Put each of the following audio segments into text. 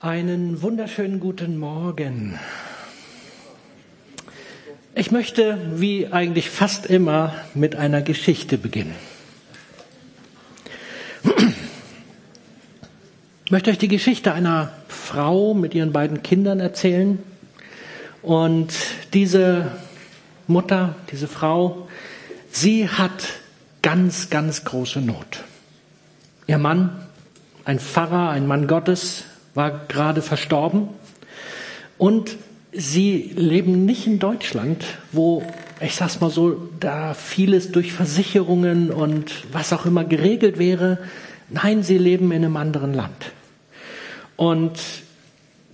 Einen wunderschönen guten Morgen. Ich möchte, wie eigentlich fast immer, mit einer Geschichte beginnen. Ich möchte euch die Geschichte einer Frau mit ihren beiden Kindern erzählen. Und diese Mutter, diese Frau, sie hat ganz, ganz große Not. Ihr Mann, ein Pfarrer, ein Mann Gottes, war gerade verstorben. Und sie leben nicht in Deutschland, wo, ich sag's mal so, da vieles durch Versicherungen und was auch immer geregelt wäre. Nein, sie leben in einem anderen Land. Und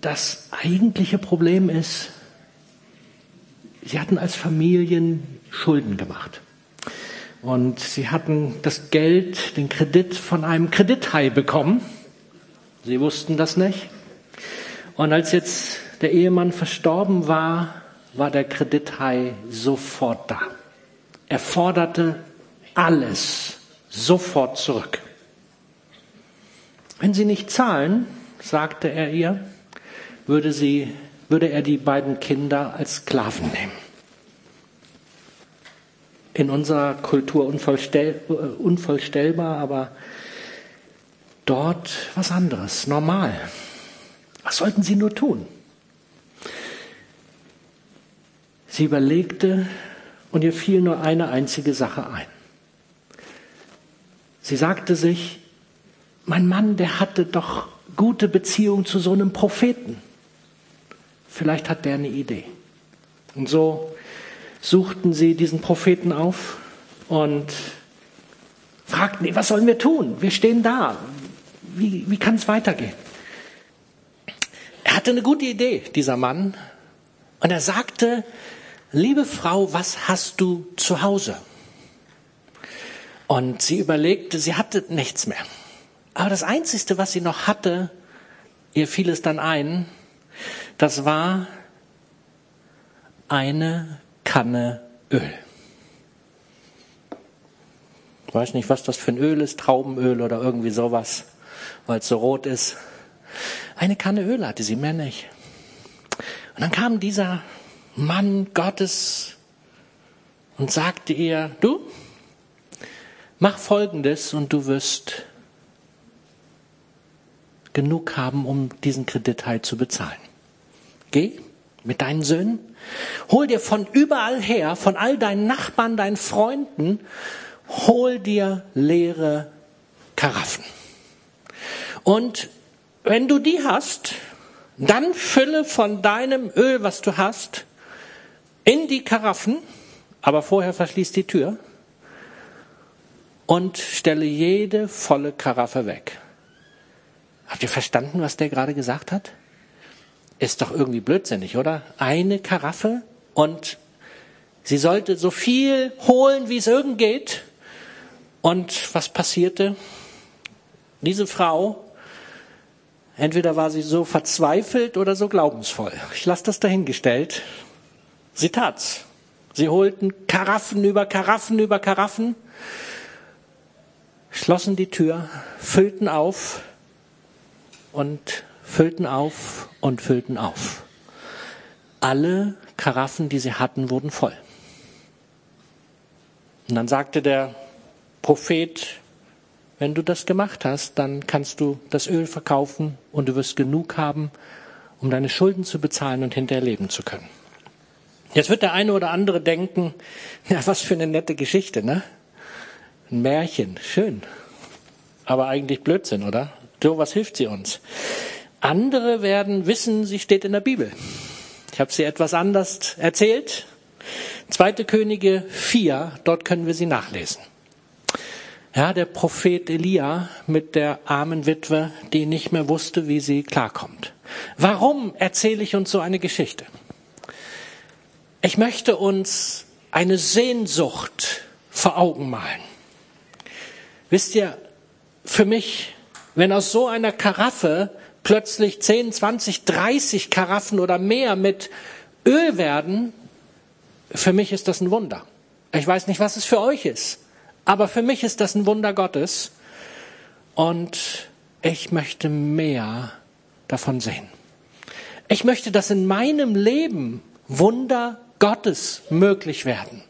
das eigentliche Problem ist, sie hatten als Familien Schulden gemacht. Und sie hatten das Geld, den Kredit von einem Kredithai bekommen. Sie wussten das nicht. Und als jetzt der Ehemann verstorben war, war der Kredithai sofort da. Er forderte alles sofort zurück. Wenn Sie nicht zahlen, sagte er ihr, würde, sie, würde er die beiden Kinder als Sklaven nehmen. In unserer Kultur unvollstell, unvollstellbar, aber dort was anderes, normal. Was sollten sie nur tun? Sie überlegte und ihr fiel nur eine einzige Sache ein. Sie sagte sich, mein Mann, der hatte doch gute Beziehung zu so einem Propheten. Vielleicht hat der eine Idee. Und so suchten sie diesen Propheten auf und fragten was sollen wir tun? Wir stehen da wie, wie kann es weitergehen? Er hatte eine gute Idee, dieser Mann. Und er sagte, liebe Frau, was hast du zu Hause? Und sie überlegte, sie hatte nichts mehr. Aber das Einzige, was sie noch hatte, ihr fiel es dann ein, das war eine Kanne Öl. Ich weiß nicht, was das für ein Öl ist, Traubenöl oder irgendwie sowas weil es so rot ist. Eine Kanne Öl hatte sie, mehr nicht. Und dann kam dieser Mann Gottes und sagte ihr, du, mach Folgendes und du wirst genug haben, um diesen Kredit halt zu bezahlen. Geh mit deinen Söhnen, hol dir von überall her, von all deinen Nachbarn, deinen Freunden, hol dir leere Karaffen. Und wenn du die hast, dann fülle von deinem Öl, was du hast, in die Karaffen, aber vorher verschließ die Tür und stelle jede volle Karaffe weg. Habt ihr verstanden, was der gerade gesagt hat? Ist doch irgendwie blödsinnig, oder? Eine Karaffe und sie sollte so viel holen, wie es irgend geht. Und was passierte? Diese Frau Entweder war sie so verzweifelt oder so glaubensvoll. Ich lasse das dahingestellt. Sie tat's. Sie holten Karaffen über Karaffen über Karaffen, schlossen die Tür, füllten auf und füllten auf und füllten auf. Alle Karaffen, die sie hatten, wurden voll. Und dann sagte der Prophet wenn du das gemacht hast, dann kannst du das Öl verkaufen und du wirst genug haben, um deine Schulden zu bezahlen und hinterher leben zu können. Jetzt wird der eine oder andere denken, ja, was für eine nette Geschichte, ne? Ein Märchen, schön. Aber eigentlich Blödsinn, oder? So, was hilft sie uns? Andere werden wissen, sie steht in der Bibel. Ich habe sie etwas anders erzählt. Zweite Könige 4, dort können wir sie nachlesen. Ja, der Prophet Elia mit der armen Witwe, die nicht mehr wusste, wie sie klarkommt. Warum erzähle ich uns so eine Geschichte? Ich möchte uns eine Sehnsucht vor Augen malen. Wisst ihr, für mich, wenn aus so einer Karaffe plötzlich 10, 20, 30 Karaffen oder mehr mit Öl werden, für mich ist das ein Wunder. Ich weiß nicht, was es für euch ist. Aber für mich ist das ein Wunder Gottes und ich möchte mehr davon sehen. Ich möchte, dass in meinem Leben Wunder Gottes möglich werden.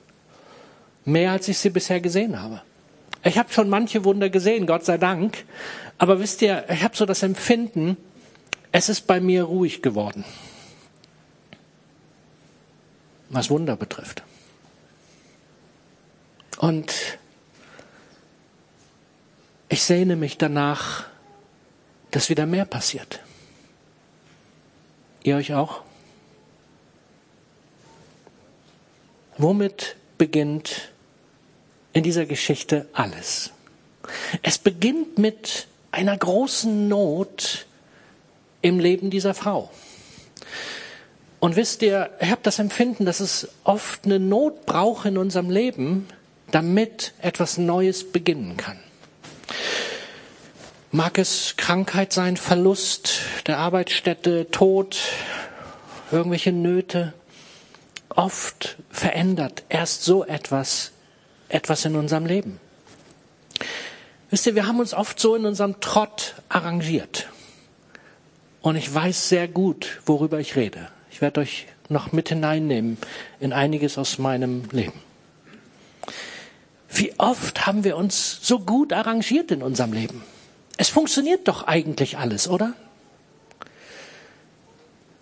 Mehr als ich sie bisher gesehen habe. Ich habe schon manche Wunder gesehen, Gott sei Dank. Aber wisst ihr, ich habe so das Empfinden, es ist bei mir ruhig geworden. Was Wunder betrifft. Und ich sehne mich danach, dass wieder mehr passiert. Ihr euch auch? Womit beginnt in dieser Geschichte alles? Es beginnt mit einer großen Not im Leben dieser Frau. Und wisst ihr, ich habe das Empfinden, dass es oft eine Not braucht in unserem Leben, damit etwas Neues beginnen kann. Mag es Krankheit sein, Verlust der Arbeitsstätte, Tod, irgendwelche Nöte. Oft verändert erst so etwas etwas in unserem Leben. Wisst ihr, wir haben uns oft so in unserem Trott arrangiert. Und ich weiß sehr gut, worüber ich rede. Ich werde euch noch mit hineinnehmen in einiges aus meinem Leben. Wie oft haben wir uns so gut arrangiert in unserem Leben? Es funktioniert doch eigentlich alles, oder?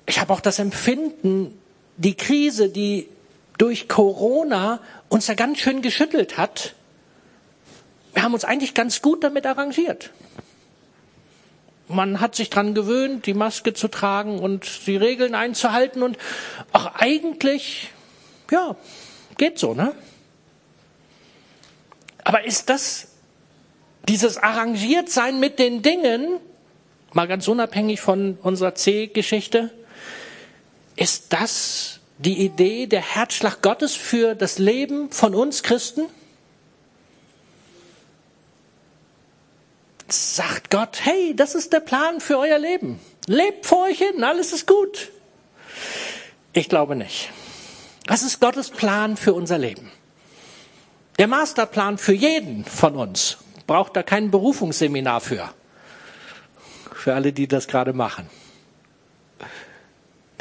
Ich habe auch das Empfinden, die Krise, die durch Corona uns ja ganz schön geschüttelt hat, wir haben uns eigentlich ganz gut damit arrangiert. Man hat sich dran gewöhnt, die Maske zu tragen und die Regeln einzuhalten und auch eigentlich, ja, geht so, ne? Aber ist das dieses Arrangiertsein mit den Dingen, mal ganz unabhängig von unserer C-Geschichte, ist das die Idee, der Herzschlag Gottes für das Leben von uns Christen? Sagt Gott, hey, das ist der Plan für euer Leben. Lebt vor euch hin, alles ist gut. Ich glaube nicht. Das ist Gottes Plan für unser Leben. Der Masterplan für jeden von uns. Braucht da kein Berufungsseminar für. Für alle, die das gerade machen.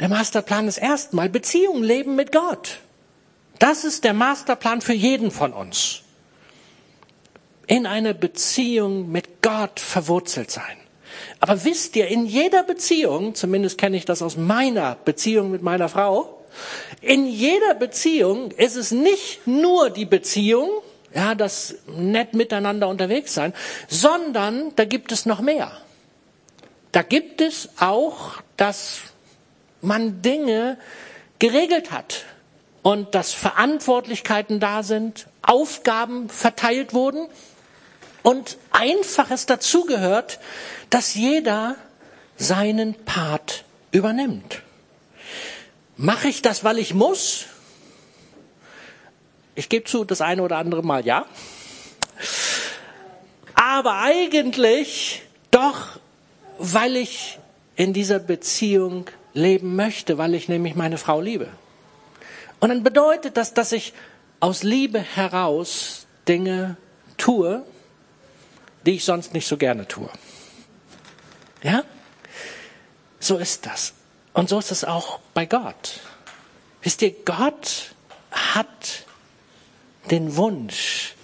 Der Masterplan ist erstmal Beziehung leben mit Gott. Das ist der Masterplan für jeden von uns. In einer Beziehung mit Gott verwurzelt sein. Aber wisst ihr, in jeder Beziehung, zumindest kenne ich das aus meiner Beziehung mit meiner Frau, in jeder Beziehung ist es nicht nur die Beziehung, ja, das nett miteinander unterwegs sein, sondern da gibt es noch mehr. Da gibt es auch das man Dinge geregelt hat und dass Verantwortlichkeiten da sind, Aufgaben verteilt wurden und einfaches dazugehört, dass jeder seinen Part übernimmt. Mache ich das, weil ich muss? Ich gebe zu, das eine oder andere Mal ja. Aber eigentlich doch, weil ich in dieser Beziehung leben möchte, weil ich nämlich meine Frau liebe. Und dann bedeutet das, dass ich aus Liebe heraus Dinge tue, die ich sonst nicht so gerne tue. Ja? So ist das. Und so ist es auch bei Gott. Wisst ihr, Gott hat den Wunsch,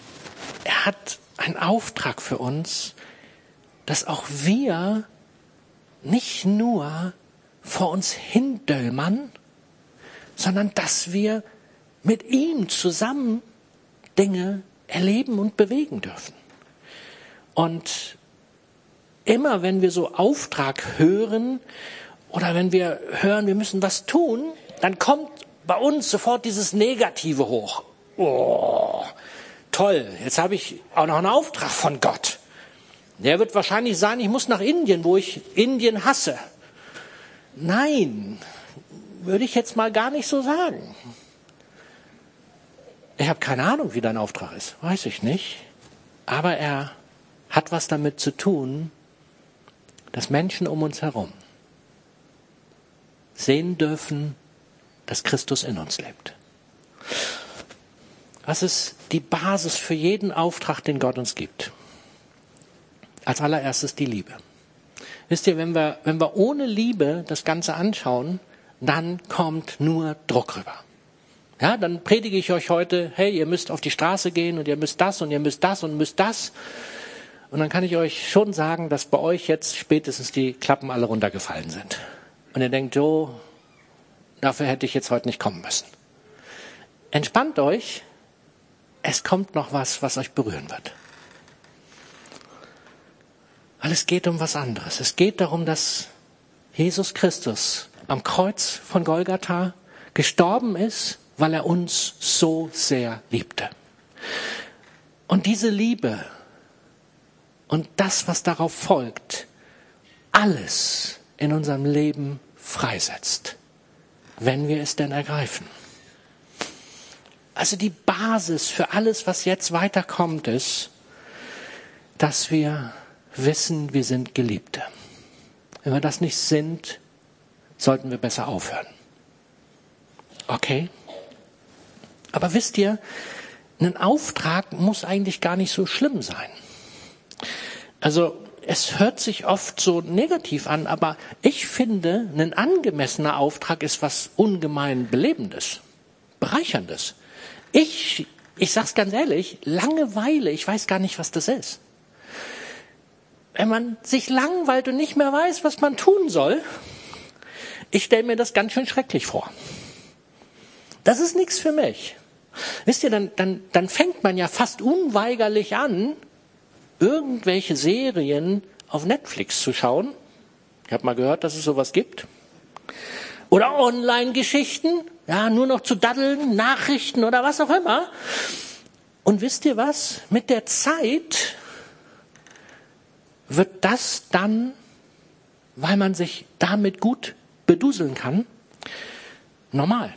er hat einen Auftrag für uns, dass auch wir nicht nur vor uns hindöllmern, sondern dass wir mit ihm zusammen Dinge erleben und bewegen dürfen. Und immer wenn wir so Auftrag hören oder wenn wir hören, wir müssen was tun, dann kommt bei uns sofort dieses Negative hoch. Oh, toll, jetzt habe ich auch noch einen Auftrag von Gott. Der wird wahrscheinlich sein, ich muss nach Indien, wo ich Indien hasse. Nein, würde ich jetzt mal gar nicht so sagen. Ich habe keine Ahnung, wie dein Auftrag ist, weiß ich nicht. Aber er hat was damit zu tun, dass Menschen um uns herum sehen dürfen, dass Christus in uns lebt. Was ist die Basis für jeden Auftrag, den Gott uns gibt? Als allererstes die Liebe. Wisst ihr, wenn wir, wenn wir ohne Liebe das Ganze anschauen, dann kommt nur Druck rüber. Ja, dann predige ich euch heute, hey, ihr müsst auf die Straße gehen und ihr müsst das und ihr müsst das und müsst das. Und dann kann ich euch schon sagen, dass bei euch jetzt spätestens die Klappen alle runtergefallen sind. Und ihr denkt, Joe, dafür hätte ich jetzt heute nicht kommen müssen. Entspannt euch, es kommt noch was, was euch berühren wird. Weil es geht um was anderes. Es geht darum, dass Jesus Christus am Kreuz von Golgatha gestorben ist, weil er uns so sehr liebte. Und diese Liebe und das, was darauf folgt, alles in unserem Leben freisetzt, wenn wir es denn ergreifen. Also die Basis für alles, was jetzt weiterkommt, ist, dass wir wissen, wir sind Geliebte. Wenn wir das nicht sind, sollten wir besser aufhören. Okay? Aber wisst ihr, ein Auftrag muss eigentlich gar nicht so schlimm sein. Also es hört sich oft so negativ an, aber ich finde, ein angemessener Auftrag ist was ungemein Belebendes, Bereicherndes. Ich, ich sag's ganz ehrlich, Langeweile, ich weiß gar nicht, was das ist. Wenn man sich langweilt und nicht mehr weiß, was man tun soll, ich stelle mir das ganz schön schrecklich vor. Das ist nichts für mich. Wisst ihr, dann, dann, dann fängt man ja fast unweigerlich an, irgendwelche Serien auf Netflix zu schauen. Ich habe mal gehört, dass es sowas gibt. Oder Online-Geschichten, ja, nur noch zu daddeln, Nachrichten oder was auch immer. Und wisst ihr was? Mit der Zeit wird das dann, weil man sich damit gut beduseln kann, normal.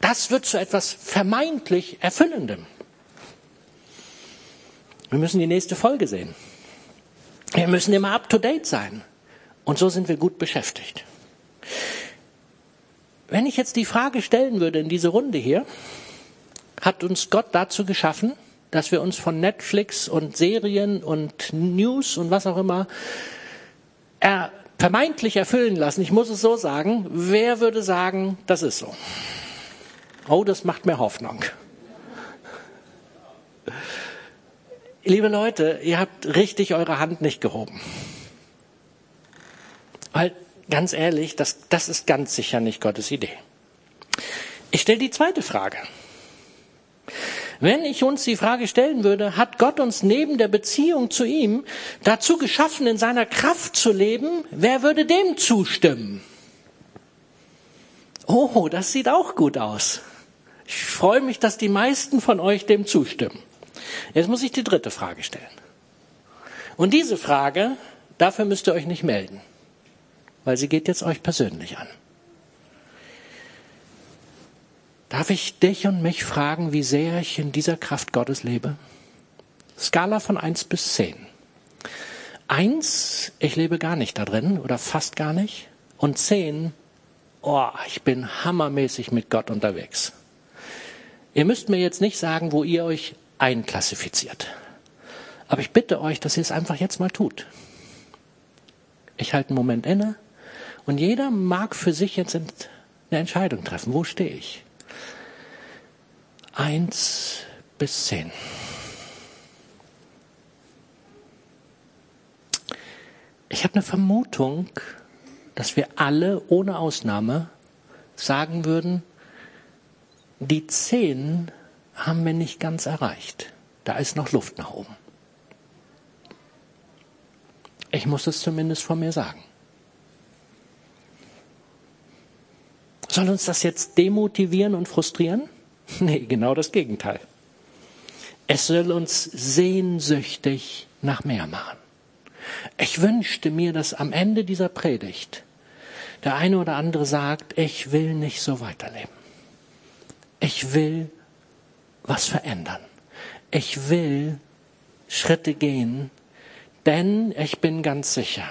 Das wird zu etwas vermeintlich Erfüllendem. Wir müssen die nächste Folge sehen. Wir müssen immer up-to-date sein. Und so sind wir gut beschäftigt. Wenn ich jetzt die Frage stellen würde in diese Runde hier, hat uns Gott dazu geschaffen, dass wir uns von Netflix und Serien und News und was auch immer er, vermeintlich erfüllen lassen. Ich muss es so sagen. Wer würde sagen, das ist so? Oh, das macht mir Hoffnung. Liebe Leute, ihr habt richtig eure Hand nicht gehoben. Weil, ganz ehrlich, das, das ist ganz sicher nicht Gottes Idee. Ich stelle die zweite Frage. Wenn ich uns die Frage stellen würde, hat Gott uns neben der Beziehung zu ihm dazu geschaffen, in seiner Kraft zu leben, wer würde dem zustimmen? Oh, das sieht auch gut aus. Ich freue mich, dass die meisten von euch dem zustimmen. Jetzt muss ich die dritte Frage stellen. Und diese Frage, dafür müsst ihr euch nicht melden, weil sie geht jetzt euch persönlich an. Darf ich dich und mich fragen, wie sehr ich in dieser Kraft Gottes lebe? Skala von eins bis zehn. Eins, ich lebe gar nicht da drin oder fast gar nicht. Und zehn, oh, ich bin hammermäßig mit Gott unterwegs. Ihr müsst mir jetzt nicht sagen, wo ihr euch einklassifiziert. Aber ich bitte euch, dass ihr es einfach jetzt mal tut. Ich halte einen Moment inne und jeder mag für sich jetzt eine Entscheidung treffen. Wo stehe ich? Eins bis zehn. Ich habe eine Vermutung, dass wir alle ohne Ausnahme sagen würden, die zehn haben wir nicht ganz erreicht. Da ist noch Luft nach oben. Ich muss es zumindest von mir sagen. Soll uns das jetzt demotivieren und frustrieren? Nee, genau das Gegenteil. Es soll uns sehnsüchtig nach mehr machen. Ich wünschte mir, dass am Ende dieser Predigt der eine oder andere sagt, ich will nicht so weiterleben. Ich will was verändern. Ich will Schritte gehen, denn ich bin ganz sicher,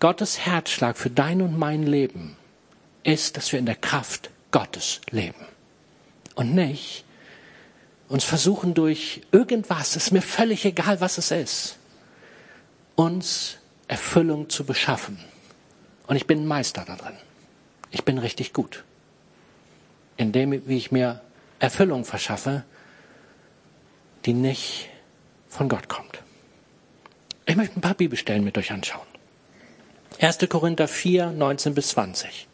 Gottes Herzschlag für dein und mein Leben ist, dass wir in der Kraft Gottes leben. Und nicht uns versuchen durch irgendwas, ist mir völlig egal, was es ist, uns Erfüllung zu beschaffen. Und ich bin ein Meister darin. Ich bin richtig gut. In dem, wie ich mir Erfüllung verschaffe, die nicht von Gott kommt. Ich möchte ein paar Bibelstellen mit euch anschauen. 1. Korinther 4, 19 bis 20.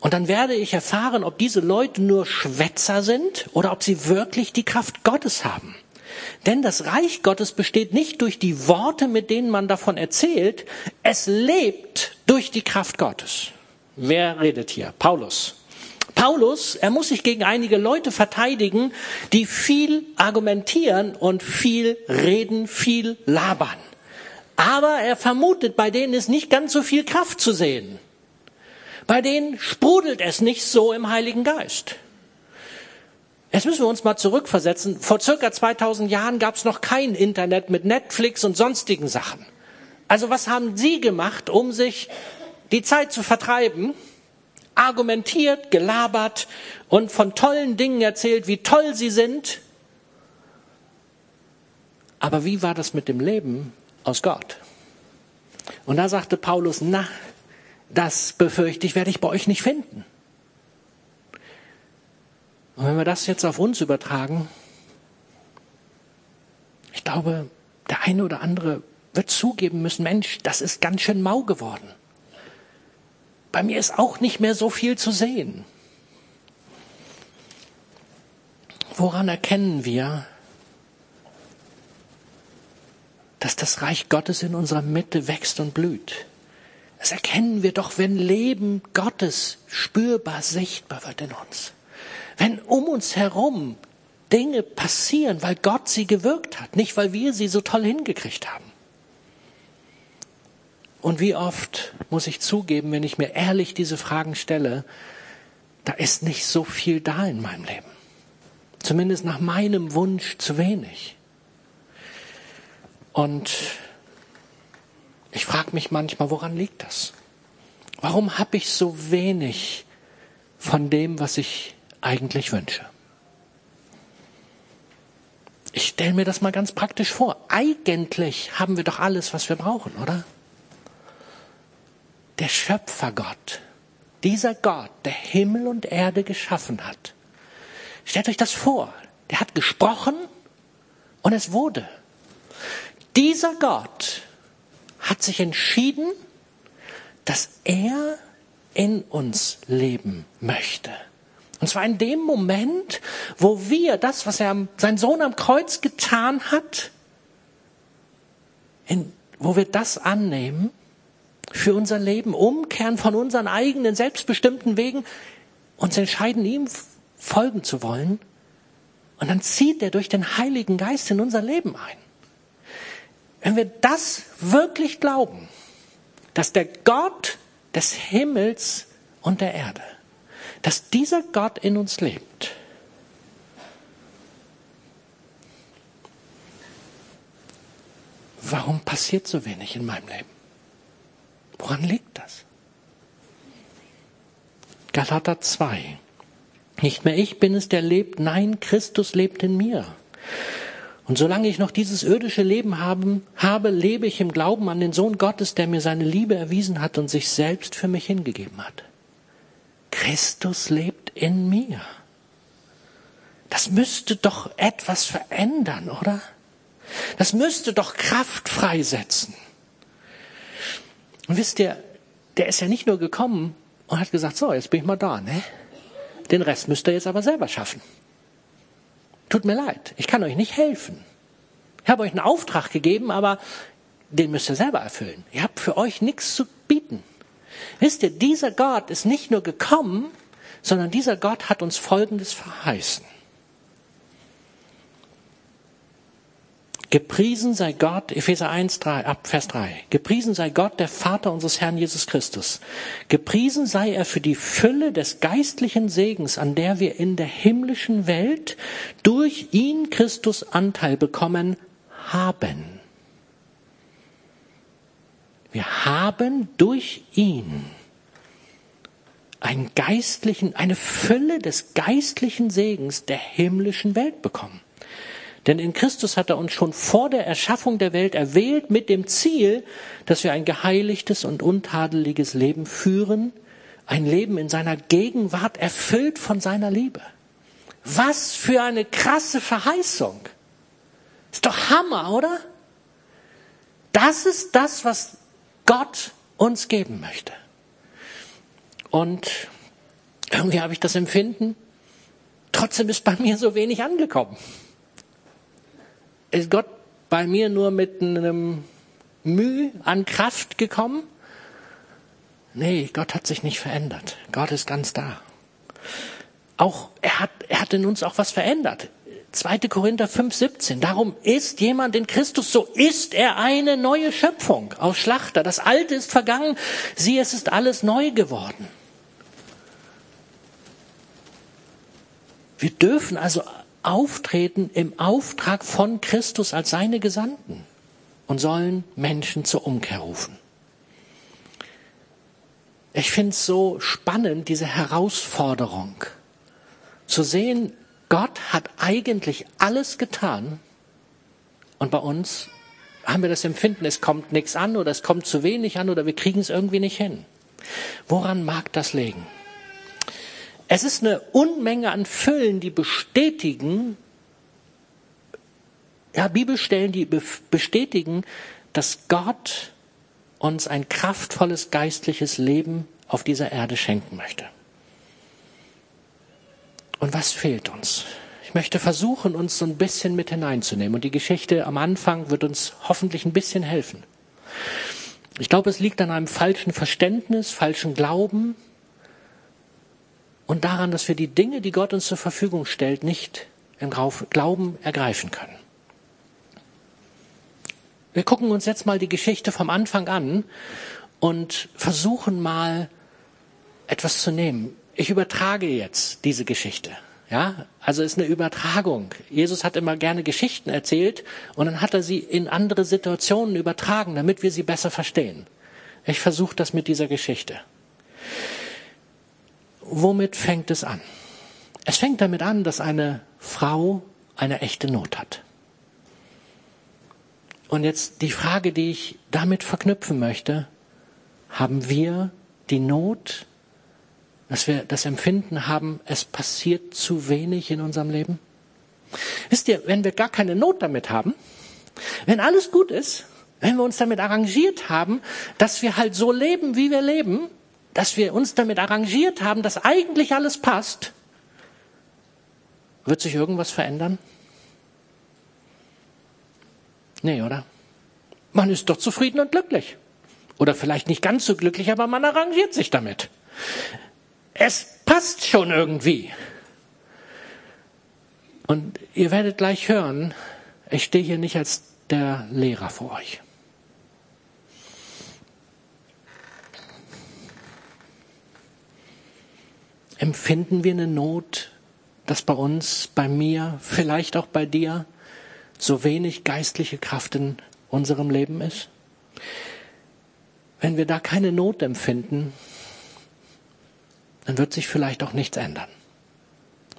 Und dann werde ich erfahren, ob diese Leute nur Schwätzer sind oder ob sie wirklich die Kraft Gottes haben. Denn das Reich Gottes besteht nicht durch die Worte, mit denen man davon erzählt, es lebt durch die Kraft Gottes. Wer redet hier? Paulus. Paulus, er muss sich gegen einige Leute verteidigen, die viel argumentieren und viel reden, viel labern. Aber er vermutet, bei denen ist nicht ganz so viel Kraft zu sehen. Bei denen sprudelt es nicht so im Heiligen Geist. Jetzt müssen wir uns mal zurückversetzen. Vor circa 2000 Jahren gab es noch kein Internet mit Netflix und sonstigen Sachen. Also was haben Sie gemacht, um sich die Zeit zu vertreiben? Argumentiert, gelabert und von tollen Dingen erzählt, wie toll sie sind. Aber wie war das mit dem Leben aus Gott? Und da sagte Paulus, na, das befürchte ich, werde ich bei euch nicht finden. Und wenn wir das jetzt auf uns übertragen, ich glaube, der eine oder andere wird zugeben müssen, Mensch, das ist ganz schön mau geworden. Bei mir ist auch nicht mehr so viel zu sehen. Woran erkennen wir, dass das Reich Gottes in unserer Mitte wächst und blüht? Das erkennen wir doch, wenn Leben Gottes spürbar sichtbar wird in uns. Wenn um uns herum Dinge passieren, weil Gott sie gewirkt hat, nicht weil wir sie so toll hingekriegt haben. Und wie oft muss ich zugeben, wenn ich mir ehrlich diese Fragen stelle, da ist nicht so viel da in meinem Leben. Zumindest nach meinem Wunsch zu wenig. Und ich frage mich manchmal, woran liegt das? Warum habe ich so wenig von dem, was ich eigentlich wünsche? Ich stelle mir das mal ganz praktisch vor. Eigentlich haben wir doch alles, was wir brauchen, oder? Der Schöpfergott, dieser Gott, der Himmel und Erde geschaffen hat. Stellt euch das vor. Der hat gesprochen und es wurde. Dieser Gott hat sich entschieden, dass er in uns leben möchte. Und zwar in dem Moment, wo wir das, was er, sein Sohn am Kreuz getan hat, in, wo wir das annehmen für unser Leben, umkehren von unseren eigenen selbstbestimmten Wegen, uns entscheiden, ihm folgen zu wollen. Und dann zieht er durch den Heiligen Geist in unser Leben ein. Wenn wir das wirklich glauben, dass der Gott des Himmels und der Erde, dass dieser Gott in uns lebt, warum passiert so wenig in meinem Leben? Woran liegt das? Galater 2. Nicht mehr ich bin es, der lebt, nein, Christus lebt in mir. Und solange ich noch dieses irdische Leben haben, habe, lebe ich im Glauben an den Sohn Gottes, der mir seine Liebe erwiesen hat und sich selbst für mich hingegeben hat. Christus lebt in mir. Das müsste doch etwas verändern, oder? Das müsste doch Kraft freisetzen. Und wisst ihr, der ist ja nicht nur gekommen und hat gesagt, so, jetzt bin ich mal da, ne? Den Rest müsst ihr jetzt aber selber schaffen. Tut mir leid, ich kann euch nicht helfen. Ich habe euch einen Auftrag gegeben, aber den müsst ihr selber erfüllen. Ihr habt für euch nichts zu bieten. Wisst ihr, dieser Gott ist nicht nur gekommen, sondern dieser Gott hat uns Folgendes verheißen. Gepriesen sei Gott, Epheser 1, 3, ab Vers 3. Gepriesen sei Gott, der Vater unseres Herrn Jesus Christus. Gepriesen sei er für die Fülle des geistlichen Segens, an der wir in der himmlischen Welt durch ihn Christus Anteil bekommen haben. Wir haben durch ihn einen geistlichen, eine Fülle des geistlichen Segens der himmlischen Welt bekommen. Denn in Christus hat er uns schon vor der Erschaffung der Welt erwählt mit dem Ziel, dass wir ein geheiligtes und untadeliges Leben führen, ein Leben in seiner Gegenwart erfüllt von seiner Liebe. Was für eine krasse Verheißung. Ist doch Hammer, oder? Das ist das, was Gott uns geben möchte. Und irgendwie habe ich das Empfinden, trotzdem ist bei mir so wenig angekommen. Ist Gott bei mir nur mit einem Mühe an Kraft gekommen? Nee, Gott hat sich nicht verändert. Gott ist ganz da. Auch, er hat, er hat in uns auch was verändert. 2. Korinther 5, 17. Darum ist jemand in Christus, so ist er eine neue Schöpfung aus Schlachter. Das Alte ist vergangen, sieh, es ist alles neu geworden. Wir dürfen also auftreten im Auftrag von Christus als seine Gesandten und sollen Menschen zur Umkehr rufen. Ich finde es so spannend, diese Herausforderung zu sehen, Gott hat eigentlich alles getan und bei uns haben wir das Empfinden, es kommt nichts an oder es kommt zu wenig an oder wir kriegen es irgendwie nicht hin. Woran mag das liegen? Es ist eine Unmenge an Füllen, die bestätigen, ja, Bibelstellen, die bestätigen, dass Gott uns ein kraftvolles geistliches Leben auf dieser Erde schenken möchte. Und was fehlt uns? Ich möchte versuchen, uns so ein bisschen mit hineinzunehmen. Und die Geschichte am Anfang wird uns hoffentlich ein bisschen helfen. Ich glaube, es liegt an einem falschen Verständnis, falschen Glauben und daran, dass wir die Dinge, die Gott uns zur Verfügung stellt, nicht im Glauben ergreifen können. Wir gucken uns jetzt mal die Geschichte vom Anfang an und versuchen mal etwas zu nehmen ich übertrage jetzt diese Geschichte. Ja, also ist eine Übertragung. Jesus hat immer gerne Geschichten erzählt und dann hat er sie in andere Situationen übertragen, damit wir sie besser verstehen. Ich versuche das mit dieser Geschichte. Womit fängt es an? Es fängt damit an, dass eine Frau eine echte Not hat. Und jetzt die Frage, die ich damit verknüpfen möchte, haben wir die Not dass wir das Empfinden haben, es passiert zu wenig in unserem Leben? Wisst ihr, wenn wir gar keine Not damit haben, wenn alles gut ist, wenn wir uns damit arrangiert haben, dass wir halt so leben, wie wir leben, dass wir uns damit arrangiert haben, dass eigentlich alles passt, wird sich irgendwas verändern? Nee, oder? Man ist doch zufrieden und glücklich. Oder vielleicht nicht ganz so glücklich, aber man arrangiert sich damit. Es passt schon irgendwie. Und ihr werdet gleich hören, ich stehe hier nicht als der Lehrer vor euch. Empfinden wir eine Not, dass bei uns, bei mir, vielleicht auch bei dir so wenig geistliche Kraft in unserem Leben ist? Wenn wir da keine Not empfinden, dann wird sich vielleicht auch nichts ändern.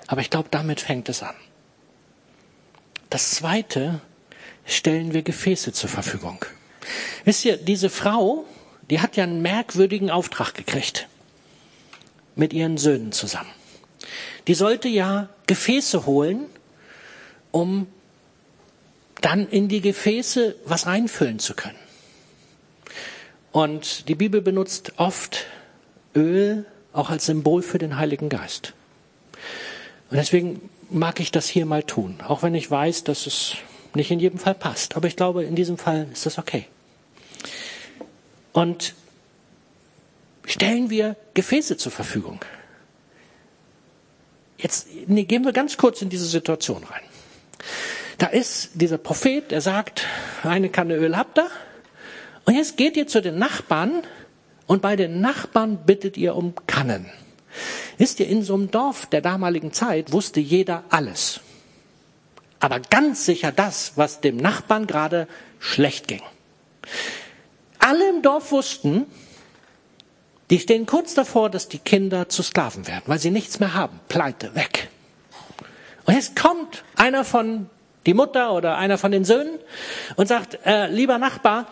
Aber ich glaube, damit fängt es an. Das Zweite, stellen wir Gefäße zur Verfügung. Wisst ihr, diese Frau, die hat ja einen merkwürdigen Auftrag gekriegt. Mit ihren Söhnen zusammen. Die sollte ja Gefäße holen, um dann in die Gefäße was reinfüllen zu können. Und die Bibel benutzt oft Öl auch als Symbol für den Heiligen Geist. Und deswegen mag ich das hier mal tun, auch wenn ich weiß, dass es nicht in jedem Fall passt. Aber ich glaube, in diesem Fall ist das okay. Und stellen wir Gefäße zur Verfügung. Jetzt nee, gehen wir ganz kurz in diese Situation rein. Da ist dieser Prophet, der sagt, eine Kanne Öl habt ihr. Und jetzt geht ihr zu den Nachbarn und bei den Nachbarn bittet ihr um Kannen. Wisst ihr, in so einem Dorf der damaligen Zeit wusste jeder alles. Aber ganz sicher das, was dem Nachbarn gerade schlecht ging. Alle im Dorf wussten, die stehen kurz davor, dass die Kinder zu Sklaven werden, weil sie nichts mehr haben. Pleite, weg. Und jetzt kommt einer von die Mutter oder einer von den Söhnen, und sagt, äh, lieber Nachbar,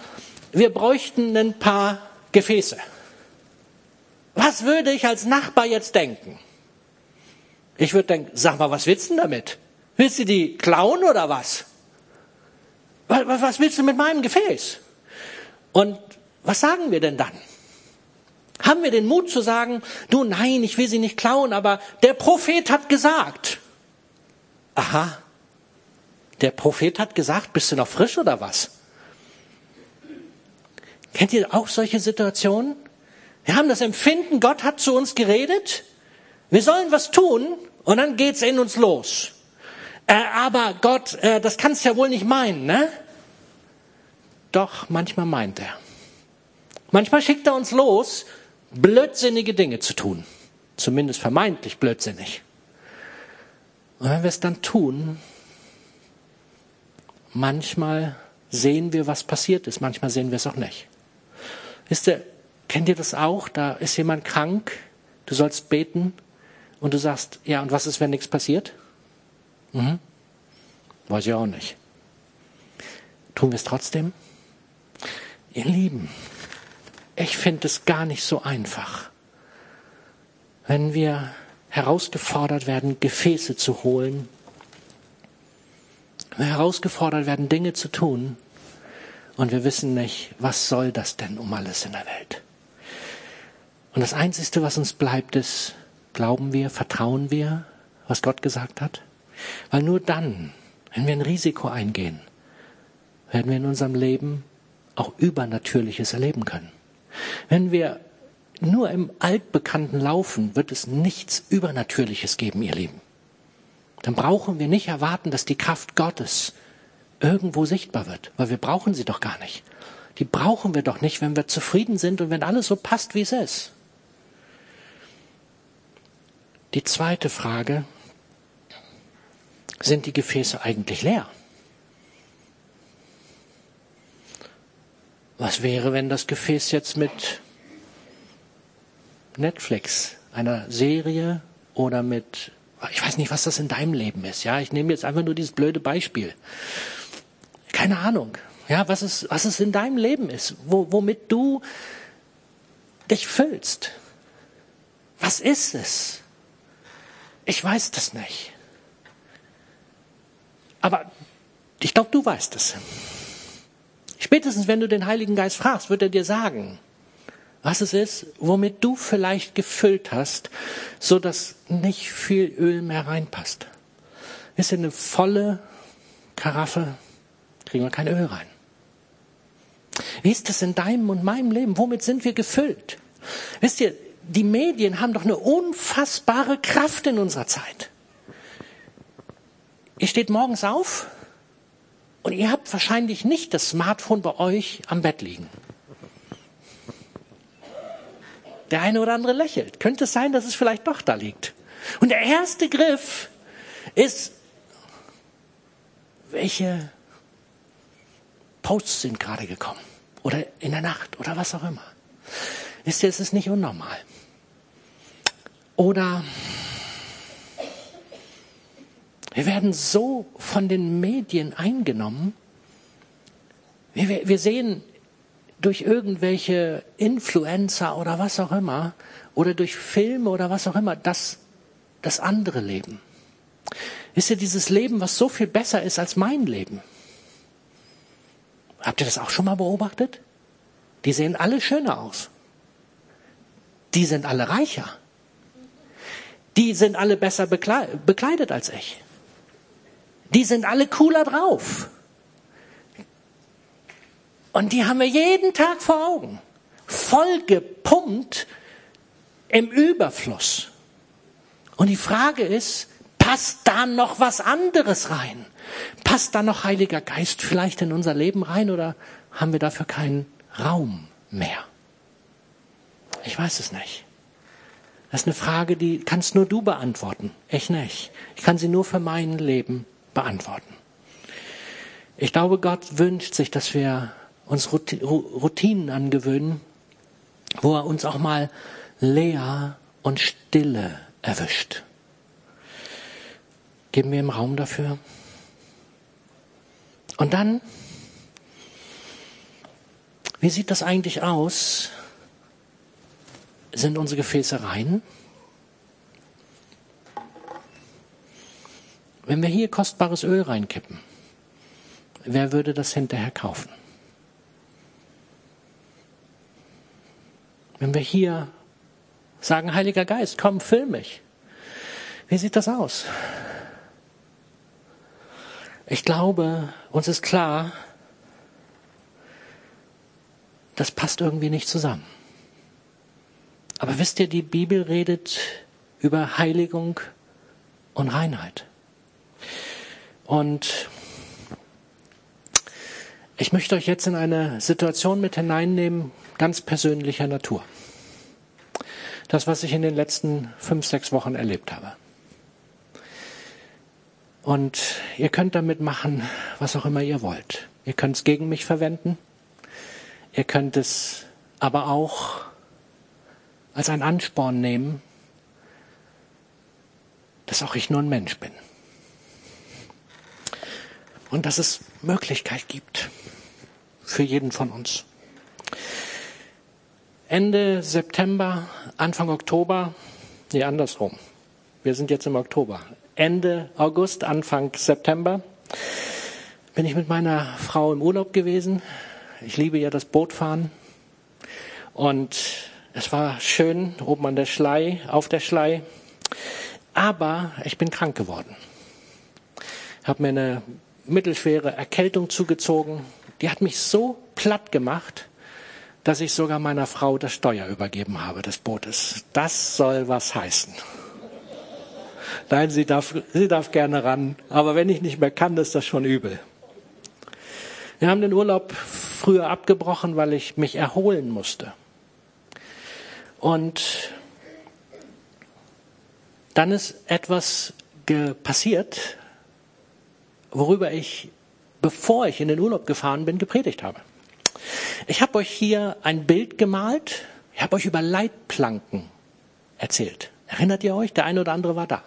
wir bräuchten ein paar Gefäße. Was würde ich als Nachbar jetzt denken? Ich würde denken, sag mal, was willst du denn damit? Willst du die klauen oder was? Was willst du mit meinem Gefäß? Und was sagen wir denn dann? Haben wir den Mut zu sagen, du nein, ich will sie nicht klauen, aber der Prophet hat gesagt. Aha, der Prophet hat gesagt, bist du noch frisch oder was? Kennt ihr auch solche Situationen? Wir haben das Empfinden, Gott hat zu uns geredet, wir sollen was tun und dann geht's in uns los. Äh, aber Gott, äh, das kannst ja wohl nicht meinen, ne? Doch, manchmal meint er. Manchmal schickt er uns los, blödsinnige Dinge zu tun. Zumindest vermeintlich blödsinnig. Und wenn wir es dann tun, manchmal sehen wir, was passiert ist, manchmal sehen wir es auch nicht. Wisst ihr, kennt ihr das auch? Da ist jemand krank, du sollst beten und du sagst, ja, und was ist, wenn nichts passiert? Mhm. Weiß ich auch nicht. Tun wir es trotzdem? Ihr Lieben, ich finde es gar nicht so einfach, wenn wir herausgefordert werden, Gefäße zu holen, wenn wir herausgefordert werden, Dinge zu tun, und wir wissen nicht, was soll das denn um alles in der Welt? Und das Einzige, was uns bleibt, ist, glauben wir, vertrauen wir, was Gott gesagt hat? Weil nur dann, wenn wir ein Risiko eingehen, werden wir in unserem Leben auch Übernatürliches erleben können. Wenn wir nur im Altbekannten laufen, wird es nichts Übernatürliches geben, ihr Lieben. Dann brauchen wir nicht erwarten, dass die Kraft Gottes irgendwo sichtbar wird, weil wir brauchen sie doch gar nicht. Die brauchen wir doch nicht, wenn wir zufrieden sind und wenn alles so passt, wie es ist. Die zweite Frage, sind die Gefäße eigentlich leer? Was wäre, wenn das Gefäß jetzt mit Netflix, einer Serie oder mit, ich weiß nicht, was das in deinem Leben ist, ja, ich nehme jetzt einfach nur dieses blöde Beispiel. Keine Ahnung, ja, was es, was es in deinem Leben ist, wo, womit du dich füllst. Was ist es? Ich weiß das nicht. Aber ich glaube, du weißt es. Spätestens, wenn du den Heiligen Geist fragst, wird er dir sagen, was es ist, womit du vielleicht gefüllt hast, so dass nicht viel Öl mehr reinpasst. Ist in eine volle Karaffe, kriegen wir kein Öl rein. Wie ist das in deinem und meinem Leben? Womit sind wir gefüllt? Wisst ihr, die Medien haben doch eine unfassbare Kraft in unserer Zeit. Ihr steht morgens auf, und ihr habt wahrscheinlich nicht das Smartphone bei euch am Bett liegen. Der eine oder andere lächelt. Könnte es sein, dass es vielleicht doch da liegt. Und der erste Griff ist, welche Posts sind gerade gekommen? Oder in der Nacht oder was auch immer. Wisst ihr, es ist nicht unnormal. Oder wir werden so von den Medien eingenommen. Wir, wir sehen durch irgendwelche Influencer oder was auch immer oder durch Filme oder was auch immer das, das andere Leben. Ist ja dieses Leben, was so viel besser ist als mein Leben. Habt ihr das auch schon mal beobachtet? Die sehen alle schöner aus. Die sind alle reicher. Die sind alle besser bekleidet als ich. Die sind alle cooler drauf. Und die haben wir jeden Tag vor Augen. Voll gepumpt im Überfluss. Und die Frage ist, passt da noch was anderes rein? Passt da noch Heiliger Geist vielleicht in unser Leben rein oder haben wir dafür keinen Raum mehr? Ich weiß es nicht. Das ist eine Frage, die kannst nur du beantworten. Ich nicht. Ich kann sie nur für mein Leben beantworten. Ich glaube, Gott wünscht sich, dass wir uns Routinen angewöhnen, wo er uns auch mal leer und stille erwischt. Geben wir ihm Raum dafür? Und dann, wie sieht das eigentlich aus? Sind unsere Gefäße rein? Wenn wir hier kostbares Öl reinkippen, wer würde das hinterher kaufen? Wenn wir hier sagen, Heiliger Geist, komm, film mich. Wie sieht das aus? Ich glaube, uns ist klar, das passt irgendwie nicht zusammen. Aber wisst ihr, die Bibel redet über Heiligung und Reinheit. Und ich möchte euch jetzt in eine Situation mit hineinnehmen, ganz persönlicher Natur. Das, was ich in den letzten fünf, sechs Wochen erlebt habe. Und ihr könnt damit machen, was auch immer ihr wollt. Ihr könnt es gegen mich verwenden. Ihr könnt es aber auch als ein Ansporn nehmen, dass auch ich nur ein Mensch bin und dass es Möglichkeit gibt für jeden von uns. Ende September, Anfang Oktober, nee, andersrum. Wir sind jetzt im Oktober. Ende August, Anfang September bin ich mit meiner Frau im Urlaub gewesen. Ich liebe ja das Bootfahren. Und es war schön oben an der Schlei, auf der Schlei. Aber ich bin krank geworden. Habe mir eine mittelschwere Erkältung zugezogen. Die hat mich so platt gemacht, dass ich sogar meiner Frau das Steuer übergeben habe des Bootes. Das soll was heißen. Nein, sie darf, sie darf gerne ran, aber wenn ich nicht mehr kann, ist das schon übel. Wir haben den Urlaub früher abgebrochen, weil ich mich erholen musste. Und dann ist etwas passiert, worüber ich, bevor ich in den Urlaub gefahren bin, gepredigt habe. Ich habe euch hier ein Bild gemalt. Ich habe euch über Leitplanken erzählt. Erinnert ihr euch? Der eine oder andere war da.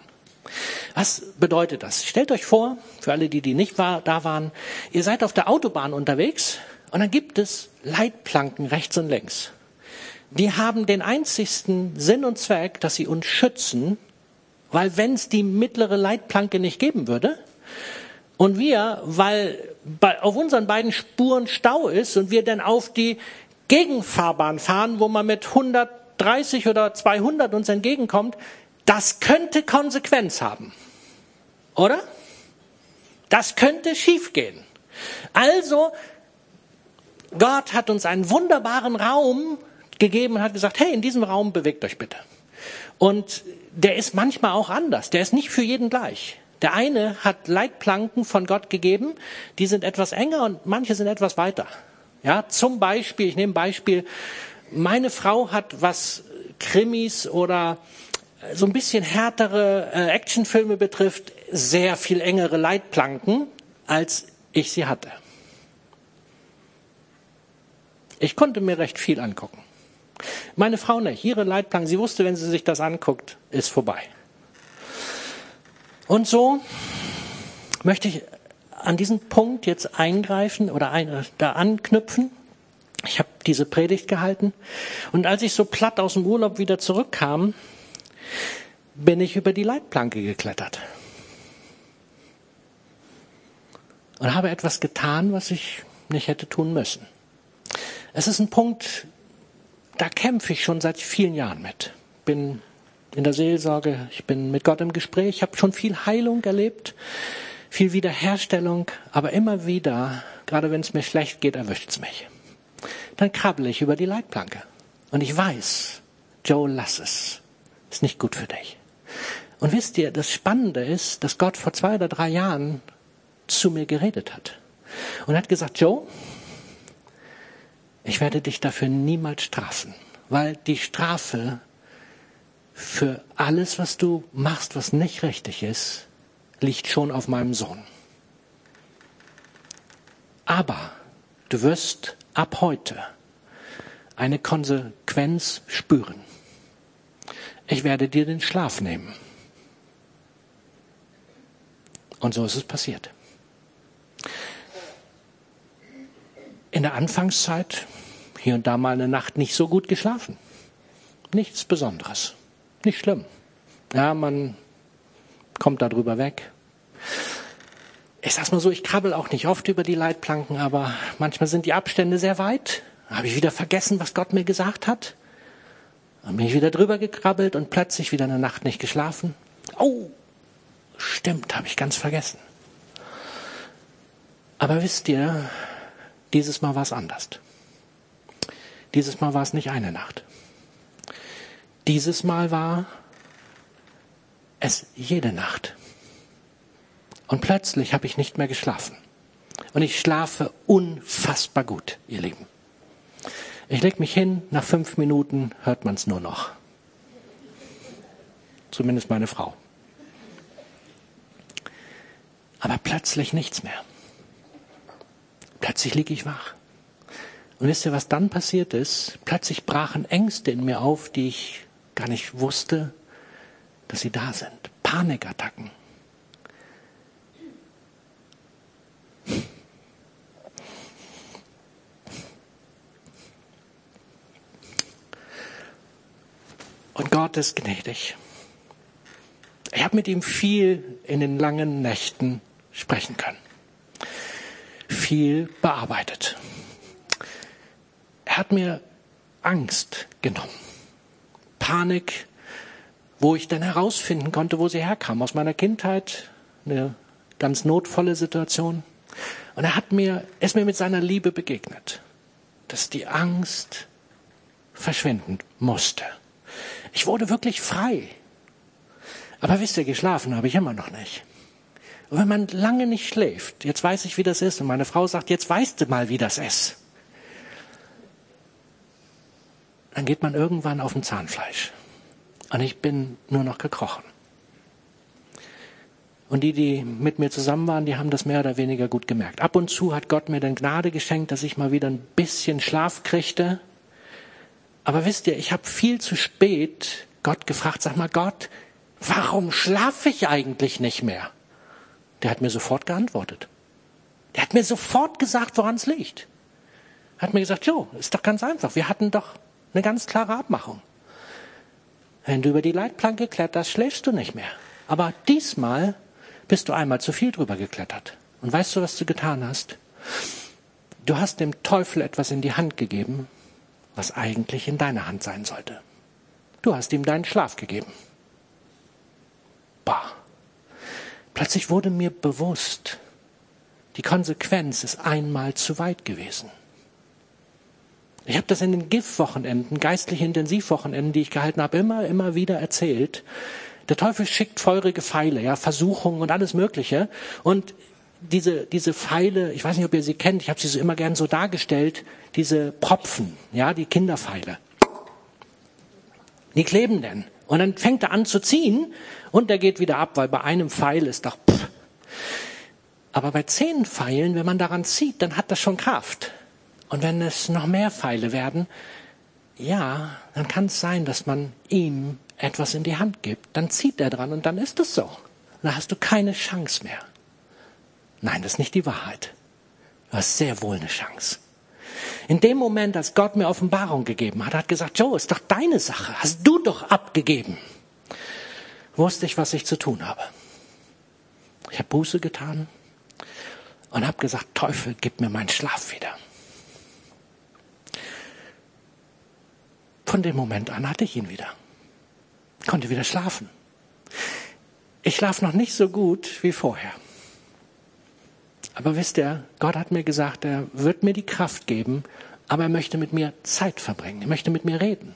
Was bedeutet das? Stellt euch vor, für alle, die, die nicht war, da waren, ihr seid auf der Autobahn unterwegs und dann gibt es Leitplanken rechts und links. Die haben den einzigsten Sinn und Zweck, dass sie uns schützen, weil wenn es die mittlere Leitplanke nicht geben würde, und wir, weil bei, auf unseren beiden Spuren Stau ist und wir dann auf die Gegenfahrbahn fahren, wo man mit 130 oder 200 uns entgegenkommt, das könnte Konsequenz haben. Oder? Das könnte schiefgehen. Also, Gott hat uns einen wunderbaren Raum gegeben und hat gesagt, hey, in diesem Raum bewegt euch bitte. Und der ist manchmal auch anders. Der ist nicht für jeden gleich. Der eine hat Leitplanken von Gott gegeben, die sind etwas enger und manche sind etwas weiter. Ja, zum Beispiel, ich nehme ein Beispiel, meine Frau hat, was Krimis oder so ein bisschen härtere äh, Actionfilme betrifft, sehr viel engere Leitplanken, als ich sie hatte. Ich konnte mir recht viel angucken. Meine Frau nicht. Ihre Leitplanken, sie wusste, wenn sie sich das anguckt, ist vorbei. Und so möchte ich an diesen Punkt jetzt eingreifen oder ein, da anknüpfen. Ich habe diese Predigt gehalten und als ich so platt aus dem Urlaub wieder zurückkam, bin ich über die Leitplanke geklettert und habe etwas getan, was ich nicht hätte tun müssen. Es ist ein Punkt, da kämpfe ich schon seit vielen Jahren mit. Bin in der Seelsorge, ich bin mit Gott im Gespräch, ich habe schon viel Heilung erlebt, viel Wiederherstellung, aber immer wieder, gerade wenn es mir schlecht geht, erwischt es mich. Dann krabbel ich über die Leitplanke und ich weiß, Joe, lass es. Ist nicht gut für dich. Und wisst ihr, das Spannende ist, dass Gott vor zwei oder drei Jahren zu mir geredet hat und hat gesagt, Joe, ich werde dich dafür niemals strafen, weil die Strafe für alles, was du machst, was nicht richtig ist, liegt schon auf meinem Sohn. Aber du wirst ab heute eine Konsequenz spüren. Ich werde dir den Schlaf nehmen. Und so ist es passiert. in der Anfangszeit hier und da mal eine Nacht nicht so gut geschlafen. Nichts Besonderes. Nicht schlimm. Ja, man kommt darüber weg. Ich sag's mal so, ich krabbel auch nicht oft über die Leitplanken, aber manchmal sind die Abstände sehr weit. Habe ich wieder vergessen, was Gott mir gesagt hat? Dann bin ich wieder drüber gekrabbelt und plötzlich wieder eine Nacht nicht geschlafen. Oh, stimmt, habe ich ganz vergessen. Aber wisst ihr, dieses Mal war es anders. Dieses Mal war es nicht eine Nacht. Dieses Mal war es jede Nacht. Und plötzlich habe ich nicht mehr geschlafen. Und ich schlafe unfassbar gut, ihr Lieben. Ich leg mich hin, nach fünf Minuten hört man es nur noch. Zumindest meine Frau. Aber plötzlich nichts mehr. Plötzlich liege ich wach. Und wisst ihr, was dann passiert ist? Plötzlich brachen Ängste in mir auf, die ich gar nicht wusste, dass sie da sind. Panikattacken. Und Gott ist gnädig. Ich habe mit ihm viel in den langen Nächten sprechen können. Viel bearbeitet. Er hat mir Angst genommen. Panik, wo ich dann herausfinden konnte, wo sie herkam. Aus meiner Kindheit eine ganz notvolle Situation. Und er hat mir, ist mir mit seiner Liebe begegnet, dass die Angst verschwinden musste. Ich wurde wirklich frei. Aber wisst ihr, geschlafen habe ich immer noch nicht. Und wenn man lange nicht schläft, jetzt weiß ich, wie das ist, und meine Frau sagt, jetzt weißt du mal, wie das ist, dann geht man irgendwann auf dem Zahnfleisch. Und ich bin nur noch gekrochen. Und die, die mit mir zusammen waren, die haben das mehr oder weniger gut gemerkt. Ab und zu hat Gott mir dann Gnade geschenkt, dass ich mal wieder ein bisschen Schlaf kriegte. Aber wisst ihr, ich habe viel zu spät Gott gefragt, sag mal Gott, warum schlafe ich eigentlich nicht mehr? Der hat mir sofort geantwortet. Der hat mir sofort gesagt, woran es liegt. Er hat mir gesagt, jo, ist doch ganz einfach. Wir hatten doch eine ganz klare Abmachung. Wenn du über die Leitplanke kletterst, schläfst du nicht mehr. Aber diesmal bist du einmal zu viel drüber geklettert. Und weißt du, was du getan hast? Du hast dem Teufel etwas in die Hand gegeben, was eigentlich in deiner Hand sein sollte. Du hast ihm deinen Schlaf gegeben. Bah. Plötzlich wurde mir bewusst, die Konsequenz ist einmal zu weit gewesen. Ich habe das in den GIF-Wochenenden, geistliche Intensivwochenenden, die ich gehalten habe, immer, immer wieder erzählt. Der Teufel schickt feurige Pfeile, ja, Versuchungen und alles Mögliche. Und diese, diese Pfeile, ich weiß nicht, ob ihr sie kennt, ich habe sie so immer gern so dargestellt, diese Propfen, ja, die Kinderpfeile. Die kleben denn. Und dann fängt er an zu ziehen und der geht wieder ab, weil bei einem Pfeil ist doch pff. Aber bei zehn Pfeilen, wenn man daran zieht, dann hat das schon Kraft. Und wenn es noch mehr Pfeile werden, ja, dann kann es sein, dass man ihm etwas in die Hand gibt. Dann zieht er dran und dann ist es so. Dann hast du keine Chance mehr. Nein, das ist nicht die Wahrheit. Du hast sehr wohl eine Chance. In dem Moment, als Gott mir Offenbarung gegeben hat, hat gesagt, Joe, ist doch deine Sache, hast du doch abgegeben. Wusste ich, was ich zu tun habe. Ich habe Buße getan und habe gesagt, Teufel, gib mir meinen Schlaf wieder. Von dem Moment an hatte ich ihn wieder. Konnte wieder schlafen. Ich schlafe noch nicht so gut wie vorher. Aber wisst ihr, Gott hat mir gesagt, er wird mir die Kraft geben, aber er möchte mit mir Zeit verbringen. Er möchte mit mir reden.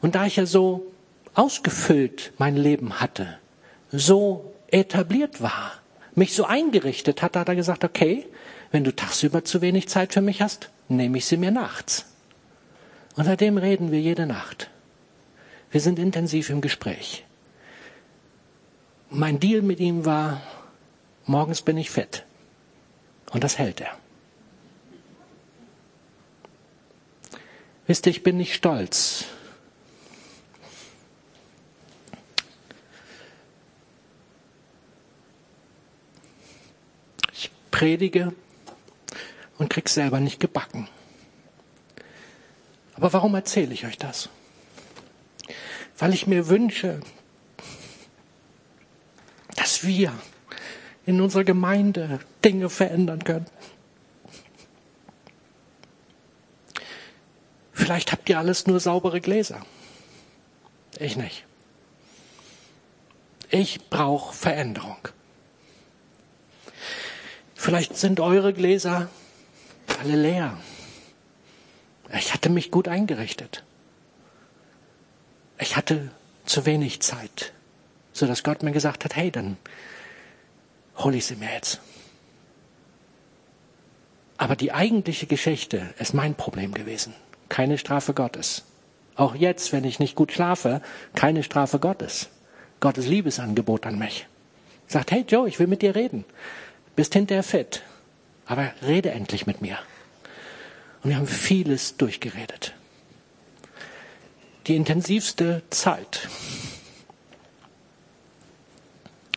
Und da ich ja so ausgefüllt mein Leben hatte, so etabliert war, mich so eingerichtet hat, hat er gesagt, okay, wenn du tagsüber zu wenig Zeit für mich hast, nehme ich sie mir nachts. Und seitdem reden wir jede Nacht. Wir sind intensiv im Gespräch. Mein Deal mit ihm war, morgens bin ich fit. Und das hält er. Wisst ihr, ich bin nicht stolz. Ich predige und krieg's selber nicht gebacken. Aber warum erzähle ich euch das? Weil ich mir wünsche, dass wir in unserer Gemeinde Dinge verändern können. Vielleicht habt ihr alles nur saubere Gläser. Ich nicht. Ich brauche Veränderung. Vielleicht sind eure Gläser alle leer. Ich hatte mich gut eingerichtet. Ich hatte zu wenig Zeit, so dass Gott mir gesagt hat, hey, dann hole ich sie mir jetzt. Aber die eigentliche Geschichte ist mein Problem gewesen, keine Strafe Gottes. Auch jetzt, wenn ich nicht gut schlafe, keine Strafe Gottes. Gottes Liebesangebot an mich. Sagt, hey Joe, ich will mit dir reden. Bist hinterher fit. Aber rede endlich mit mir. Und wir haben vieles durchgeredet. Die intensivste Zeit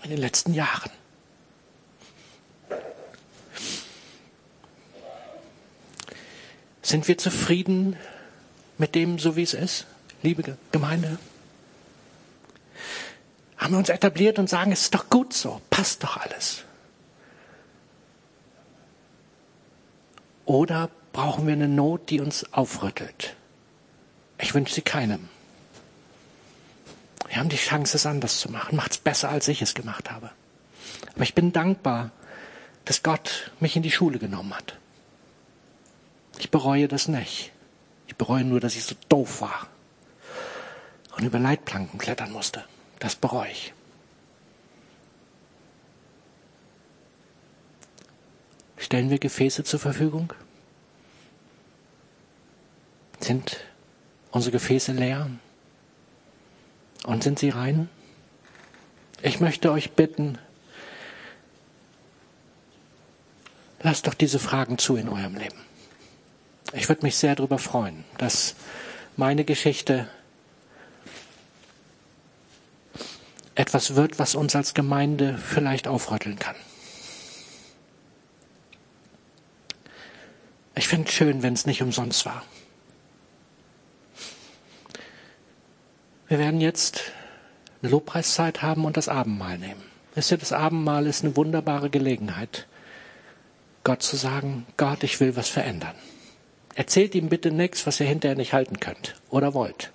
in den letzten Jahren. Sind wir zufrieden mit dem, so wie es ist, liebe Gemeinde? Haben wir uns etabliert und sagen, es ist doch gut so, passt doch alles. Oder brauchen wir eine Not, die uns aufrüttelt? Ich wünsche sie keinem. Wir haben die Chance, es anders zu machen. Macht es besser, als ich es gemacht habe. Aber ich bin dankbar, dass Gott mich in die Schule genommen hat. Ich bereue das nicht. Ich bereue nur, dass ich so doof war und über Leitplanken klettern musste. Das bereue ich. Stellen wir Gefäße zur Verfügung? Sind unsere Gefäße leer? Und sind sie rein? Ich möchte euch bitten, lasst doch diese Fragen zu in eurem Leben. Ich würde mich sehr darüber freuen, dass meine Geschichte etwas wird, was uns als Gemeinde vielleicht aufrütteln kann. Ich finde es schön, wenn es nicht umsonst war. Wir werden jetzt eine Lobpreiszeit haben und das Abendmahl nehmen. Wisst ihr, das Abendmahl ist eine wunderbare Gelegenheit, Gott zu sagen, Gott, ich will was verändern. Erzählt ihm bitte nichts, was ihr hinterher nicht halten könnt oder wollt.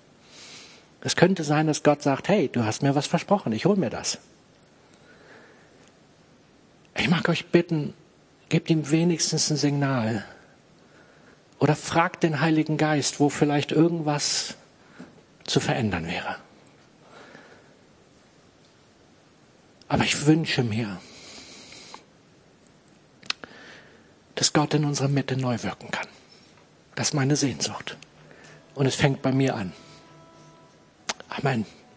Es könnte sein, dass Gott sagt, hey, du hast mir was versprochen, ich hol mir das. Ich mag euch bitten, gebt ihm wenigstens ein Signal. Oder fragt den Heiligen Geist, wo vielleicht irgendwas zu verändern wäre. Aber ich wünsche mir, dass Gott in unserer Mitte neu wirken kann. Das ist meine Sehnsucht. Und es fängt bei mir an. Amen.